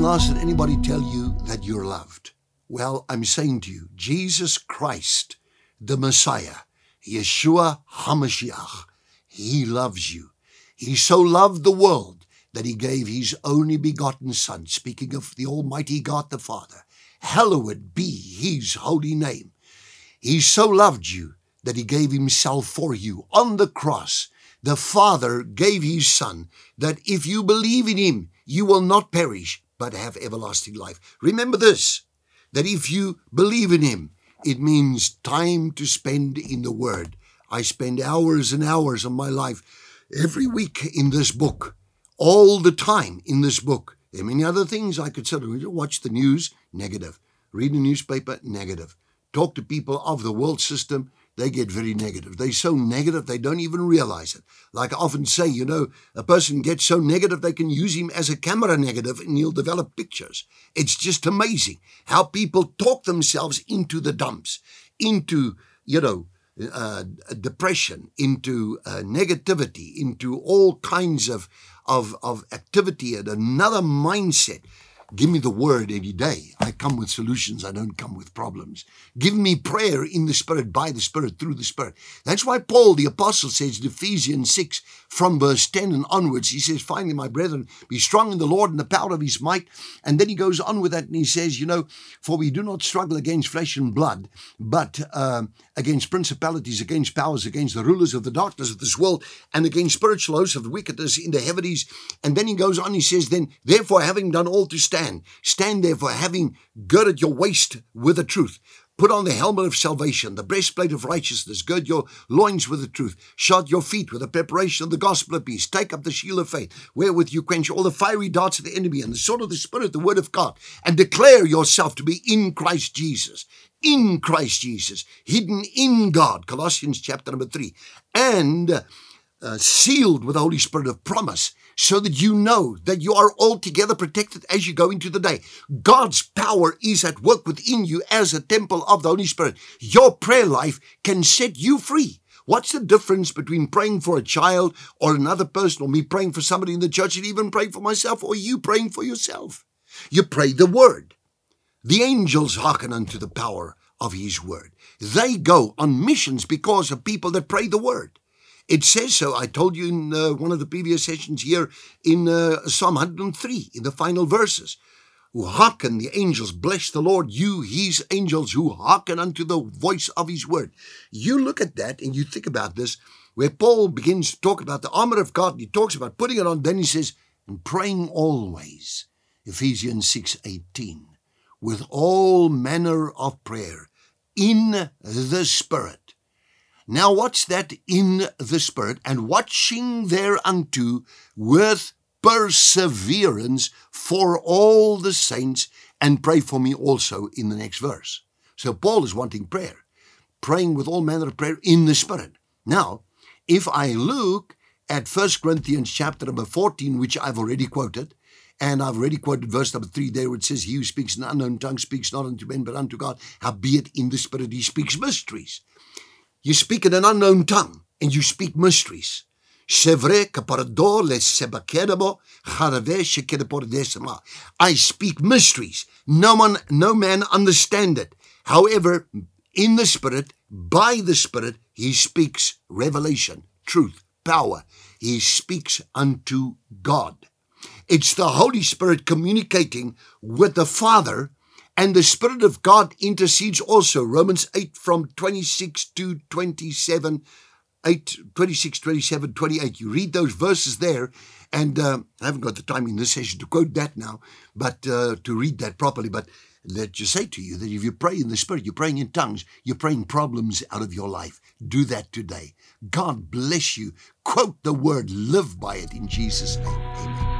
last did anybody tell you that you're loved? Well, I'm saying to you, Jesus Christ, the Messiah, Yeshua HaMashiach, He loves you. He so loved the world that He gave His only begotten Son, speaking of the Almighty God the Father. Hallowed be His holy name. He so loved you that He gave Himself for you on the cross. The Father gave His Son that if you believe in Him, you will not perish, but have everlasting life. Remember this that if you believe in Him, it means time to spend in the Word. I spend hours and hours of my life every week in this book, all the time in this book. There are many other things I could say. Watch the news, negative. Read the newspaper, negative. Talk to people of the world system, they get very negative. They're so negative they don't even realize it. Like I often say, you know, a person gets so negative they can use him as a camera negative and he'll develop pictures. It's just amazing how people talk themselves into the dumps, into, you know, uh, depression, into uh, negativity, into all kinds of, of, of activity and another mindset Give me the word every day. I come with solutions. I don't come with problems. Give me prayer in the Spirit, by the Spirit, through the Spirit. That's why Paul, the apostle, says in Ephesians 6, from verse 10 and onwards, he says, Finally, my brethren, be strong in the Lord and the power of his might. And then he goes on with that and he says, You know, for we do not struggle against flesh and blood, but uh, against principalities, against powers, against the rulers of the darkness of this world, and against spiritual hosts of wickedness in the heavens. And then he goes on, he says, Then, therefore, having done all to stand, stand. Stand therefore, having girded your waist with the truth. Put on the helmet of salvation, the breastplate of righteousness, gird your loins with the truth, shod your feet with the preparation of the gospel of peace, take up the shield of faith, wherewith you quench all the fiery darts of the enemy, and the sword of the Spirit, the word of God, and declare yourself to be in Christ Jesus. In Christ Jesus, hidden in God, Colossians chapter number three, and uh, sealed with the Holy Spirit of promise so that you know that you are altogether protected as you go into the day. God's power is at work within you as a temple of the Holy Spirit. Your prayer life can set you free. What's the difference between praying for a child or another person or me praying for somebody in the church and even praying for myself or you praying for yourself? You pray the word. The angels hearken unto the power of his word. They go on missions because of people that pray the word. It says so. I told you in uh, one of the previous sessions here in uh, Psalm 103, in the final verses. Who hearken, the angels, bless the Lord, you, his angels, who hearken unto the voice of his word. You look at that and you think about this, where Paul begins to talk about the armor of God. He talks about putting it on, then he says, and praying always. Ephesians 6 18. With all manner of prayer in the Spirit now, what's that in the Spirit? And watching thereunto with perseverance for all the saints, and pray for me also in the next verse. So, Paul is wanting prayer, praying with all manner of prayer in the Spirit. Now, if I look at 1 Corinthians chapter number 14, which I've already quoted, and I've already quoted verse number three there, it says, He who speaks in unknown tongue speaks not unto men, but unto God. Howbeit in the Spirit he speaks mysteries. You speak in an unknown tongue and you speak mysteries. I speak mysteries. No one, no man understand it. However, in the Spirit, by the Spirit, he speaks revelation, truth, power. He speaks unto God. It's the Holy Spirit communicating with the Father and the Spirit of God intercedes also. Romans 8 from 26 to 27, 8, 26, 27, 28. You read those verses there, and uh, I haven't got the time in this session to quote that now, but uh, to read that properly. But let just say to you that if you pray in the Spirit, you're praying in tongues, you're praying problems out of your life. Do that today. God bless you. Quote the word, live by it in Jesus' name. Amen.